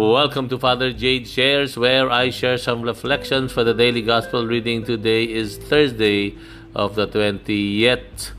Welcome to Father Jade Shares, where I share some reflections for the daily gospel reading. Today is Thursday of the 20th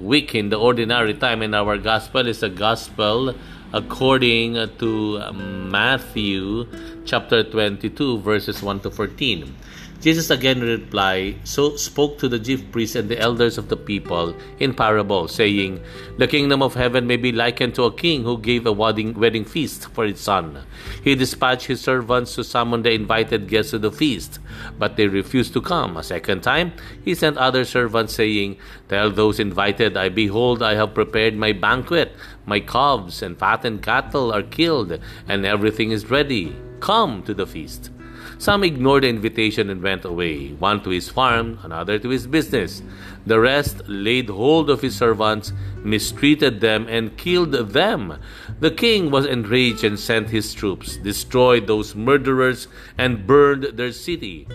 week in the ordinary time, and our gospel is a gospel according to Matthew chapter 22, verses 1 to 14. Jesus again replied, so spoke to the chief priests and the elders of the people in parable, saying, The kingdom of heaven may be likened to a king who gave a wedding, wedding feast for his son. He dispatched his servants to summon the invited guests to the feast, but they refused to come. A second time, he sent other servants, saying, Tell those invited, I behold, I have prepared my banquet. My calves and fattened cattle are killed, and everything is ready. Come to the feast. Some ignored the invitation and went away, one to his farm, another to his business. The rest laid hold of his servants, mistreated them, and killed them. The king was enraged and sent his troops, destroyed those murderers, and burned their city.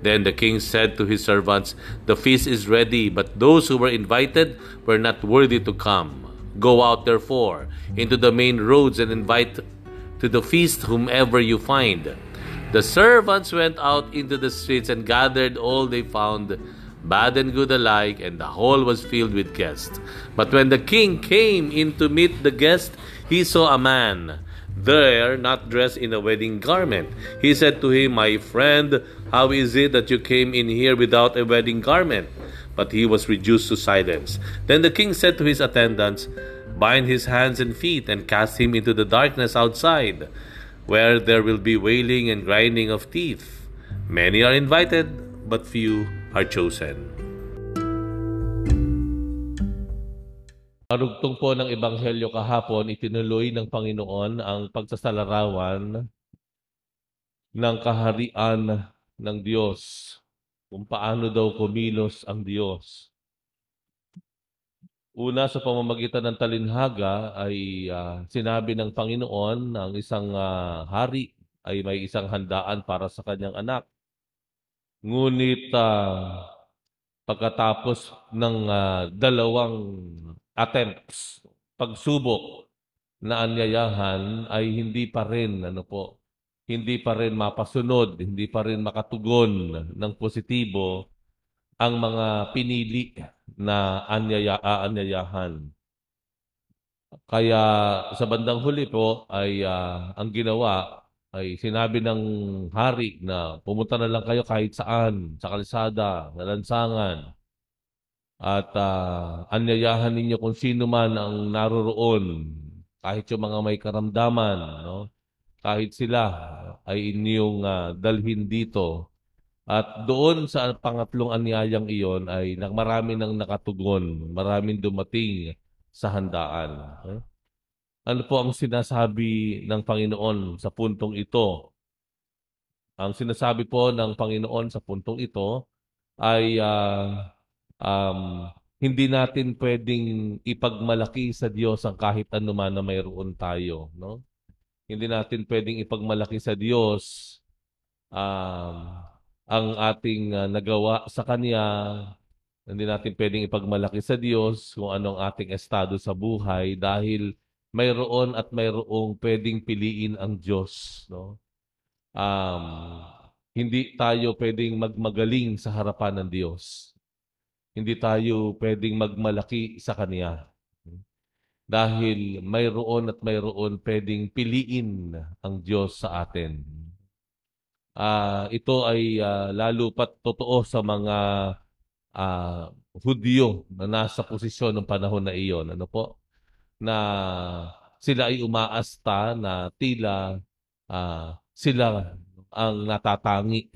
Then the king said to his servants, The feast is ready, but those who were invited were not worthy to come. Go out, therefore, into the main roads and invite to the feast whomever you find. The servants went out into the streets and gathered all they found, bad and good alike, and the hall was filled with guests. But when the king came in to meet the guests, he saw a man there not dressed in a wedding garment. He said to him, My friend, how is it that you came in here without a wedding garment? But he was reduced to silence. Then the king said to his attendants, Bind his hands and feet and cast him into the darkness outside where there will be wailing and grinding of teeth. Many are invited, but few are chosen. Arugtong po ng Ebanghelyo kahapon, itinuloy ng Panginoon ang pagsasalarawan ng kaharian ng Diyos, kung paano daw kumilos ang Diyos. Una sa pamamagitan ng talinhaga ay uh, sinabi ng Panginoon na ang isang uh, hari ay may isang handaan para sa kanyang anak. Ngunit uh, pagkatapos ng uh, dalawang attempts, pagsubok na anyayahan ay hindi pa rin ano po, hindi pa rin mapasunod, hindi pa rin makatugon ng positibo ang mga pinili na anyaya, aanyayahan. Kaya sa bandang huli po ay uh, ang ginawa ay sinabi ng hari na pumunta na lang kayo kahit saan, sa kalsada, sa lansangan. At uh, anyayahan ninyo kung sino man ang naroroon, kahit yung mga may karamdaman, no? kahit sila ay inyong uh, dalhin dito at doon sa pangatlong anyayang iyon ay marami nang nakatugon, maraming dumating sa handaan. Ano po ang sinasabi ng Panginoon sa puntong ito? Ang sinasabi po ng Panginoon sa puntong ito ay uh, um, hindi natin pwedeng ipagmalaki sa Diyos ang kahit anuman na mayroon tayo. No? Hindi natin pwedeng ipagmalaki sa Diyos um, ang ating uh, nagawa sa Kanya. Hindi natin pwedeng ipagmalaki sa Diyos kung anong ating estado sa buhay dahil mayroon at mayroong pwedeng piliin ang Diyos. No? Um, hindi tayo pwedeng magmagaling sa harapan ng Diyos. Hindi tayo pwedeng magmalaki sa Kanya. Dahil mayroon at mayroon pwedeng piliin ang Diyos sa atin uh, ito ay uh, lalo pat totoo sa mga uh, Hudyo na nasa posisyon ng panahon na iyon. Ano po? Na sila ay umaasta na tila uh, sila ang natatangi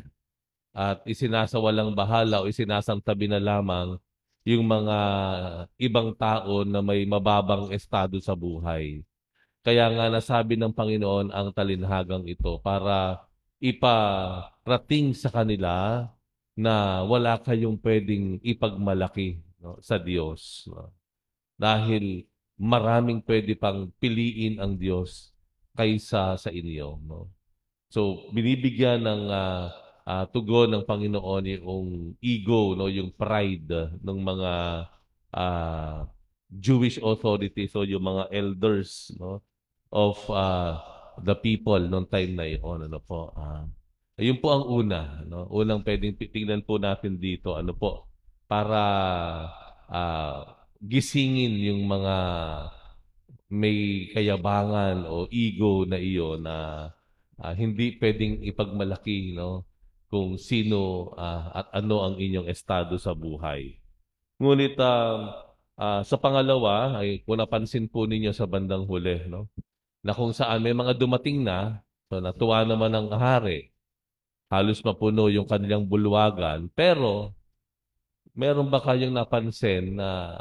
at isinasawalang bahala o isinasantabi na lamang yung mga ibang tao na may mababang estado sa buhay. Kaya nga nasabi ng Panginoon ang talinhagang ito para iparating sa kanila na wala kayong pwedeng ipagmalaki no, sa Diyos. No? Dahil maraming pwede pang piliin ang Diyos kaysa sa inyo. No? So, binibigyan ng uh, uh, tugon ng Panginoon yung ego, no, yung pride ng mga uh, Jewish authorities o yung mga elders no, of uh, the people noong time na iyon. Ano po? Ah, ayun po ang una. No? Unang pwedeng tingnan po natin dito. Ano po? Para ah, gisingin yung mga may kayabangan o ego na iyo na ah, hindi pwedeng ipagmalaki no kung sino ah, at ano ang inyong estado sa buhay. Ngunit um, ah, sa pangalawa ay kung napansin po ninyo sa bandang huli no na kung saan may mga dumating na so natuwa naman ang hari halos mapuno yung kanilang bulwagan pero meron ba kayong napansin na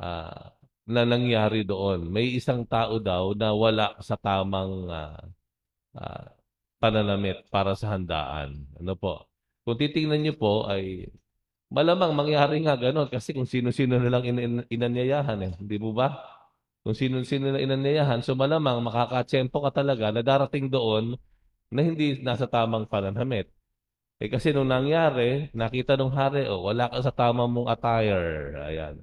ah, na nangyari doon. May isang tao daw na wala sa tamang ah, ah, pananamit para sa handaan. Ano po? Kung titingnan niyo po ay malamang mangyari nga ganon kasi kung sino-sino na lang in- in- inanyayahan eh. Hindi mo ba? Kung sino-sino na inanyayahan, so malamang makakatsempo ka talaga na darating doon na hindi nasa tamang pananamit. Eh kasi nung nangyari, nakita nung hari, oh, wala ka sa tamang mong attire. Ayan.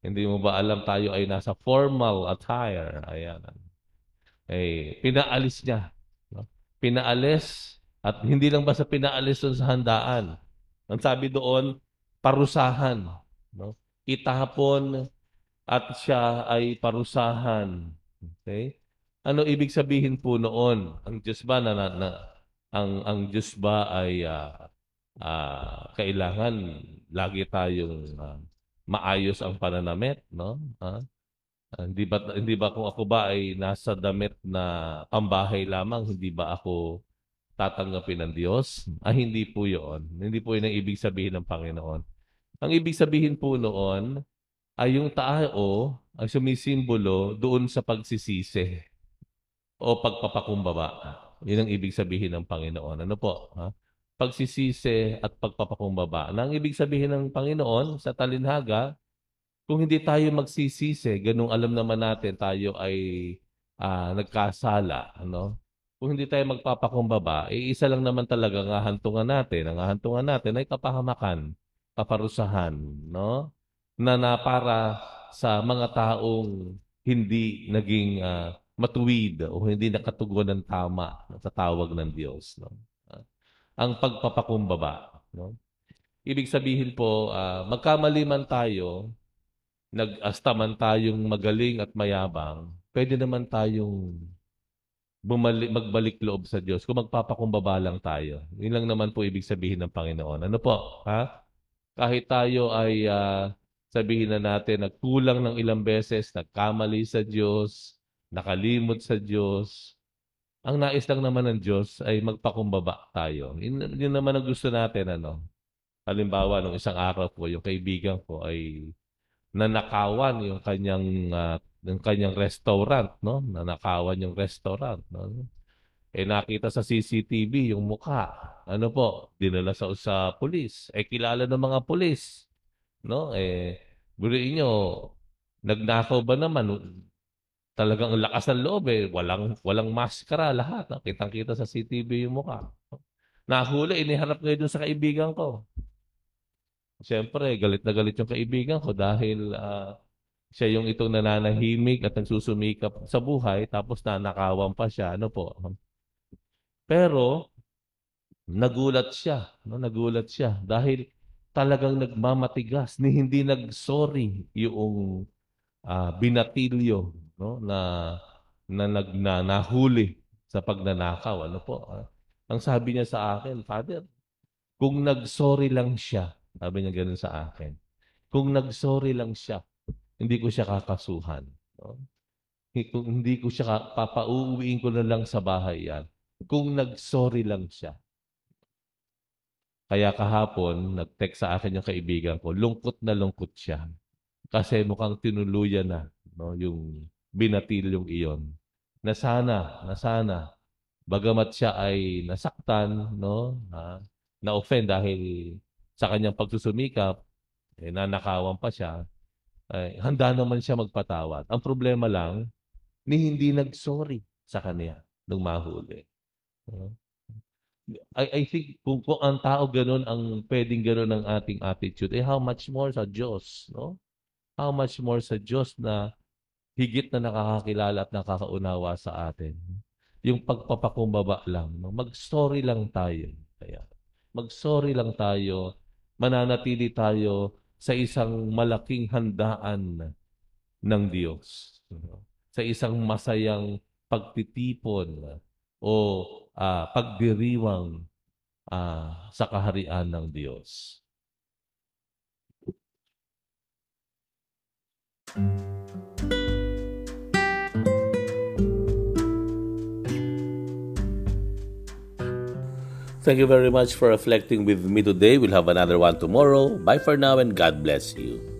Hindi mo ba alam tayo ay nasa formal attire? Ayan. Eh, pinaalis niya. No? Pinaalis at hindi lang basta pinaalis doon sa handaan. Ang sabi doon, parusahan. No? Itapon at siya ay parusahan. Okay? Ano ibig sabihin po noon? Ang Diyos ba na, na, na ang ang Diyos ba ay ah, ah, kailangan lagi tayong ah, maayos ang pananamit, no? Ah, hindi ba hindi ba kung ako ba ay nasa damit na pambahay lamang, hindi ba ako tatanggapin ng Diyos? Ah, hindi po 'yon. Hindi po 'yun ang ibig sabihin ng Panginoon. Ang ibig sabihin po noon ay yung tao ay sumisimbolo doon sa pagsisisi o pagpapakumbaba. Yun ang ibig sabihin ng Panginoon. Ano po? Ha? Pagsisisi at pagpapakumbaba. Na ang ibig sabihin ng Panginoon sa talinhaga, kung hindi tayo magsisisi, ganung alam naman natin tayo ay ah, nagkasala. Ano? Kung hindi tayo magpapakumbaba, eh, isa lang naman talaga ang hahantungan natin. Ang hahantungan natin ay kapahamakan, kaparusahan. No? Na, na para sa mga taong hindi naging ah, matuwid o hindi nakatugon ng tama sa tawag ng Diyos. No? Ah, ang pagpapakumbaba. No? Ibig sabihin po, ah, magkamali man tayo, nag-asta man tayong magaling at mayabang, pwede naman tayong bumalik, magbalik loob sa Diyos kung magpapakumbaba lang tayo. Yun lang naman po ibig sabihin ng Panginoon. Ano po? Ha? Kahit tayo ay ah, sabihin na natin nagkulang ng ilang beses, nagkamali sa Diyos, nakalimot sa Diyos. Ang nais lang naman ng Diyos ay magpakumbaba tayo. Yun, yun naman ang gusto natin. Ano? Halimbawa, nung isang araw po, yung kaibigan ko ay nanakawan yung kanyang ah, yung kanyang restaurant, no? Nanakawan yung restaurant, no? Eh nakita sa CCTV yung mukha. Ano po? Dinala sa sa pulis. Eh kilala ng mga pulis, no? Eh buriin nyo, nagnakaw ba naman? Talagang ang lakas ng loob eh. Walang, walang maskara lahat. No? Kitang-kita sa CCTV yung mukha. Nahuli, iniharap ngayon dun sa kaibigan ko. Siyempre, galit na galit yung kaibigan ko dahil ah, siya yung itong nananahimik at nagsusumikap sa buhay tapos nanakawan pa siya. Ano po? Pero, nagulat siya. No? Nagulat siya dahil talagang nagmamatigas ni hindi nag-sorry yung ah, binatilyo no na na nag na, nahuli sa pagnanakaw ano po ah. ang sabi niya sa akin father kung nag-sorry lang siya sabi niya ganun sa akin kung nag-sorry lang siya hindi ko siya kakasuhan no kung hindi ko siya papauuwiin ko na lang sa bahay yan kung nag-sorry lang siya kaya kahapon, nag-text sa akin yung kaibigan ko, lungkot na lungkot siya. Kasi mukhang tinuluyan na no, yung binatilyong iyon. Na sana, na sana, bagamat siya ay nasaktan, no, na, na-offend dahil sa kanyang pagsusumikap, eh, nanakawan pa siya, eh, handa naman siya magpatawad. Ang problema lang, ni hindi nag-sorry sa kanya nung mahuli. No? I, I think kung, kung ang tao ganun ang pwedeng ganun ang ating attitude, eh how much more sa Diyos, no? How much more sa Diyos na higit na nakakakilala at nakakaunawa sa atin. yung pagpapakumbaba lang. no? Mag-sorry lang tayo. Kaya, mag-sorry lang tayo. Mananatili tayo sa isang malaking handaan ng Diyos. no? Sa isang masayang pagtitipon o ah, pagdiriwang ah, sa kaharian ng Diyos. Thank you very much for reflecting with me today. We'll have another one tomorrow. Bye for now and God bless you.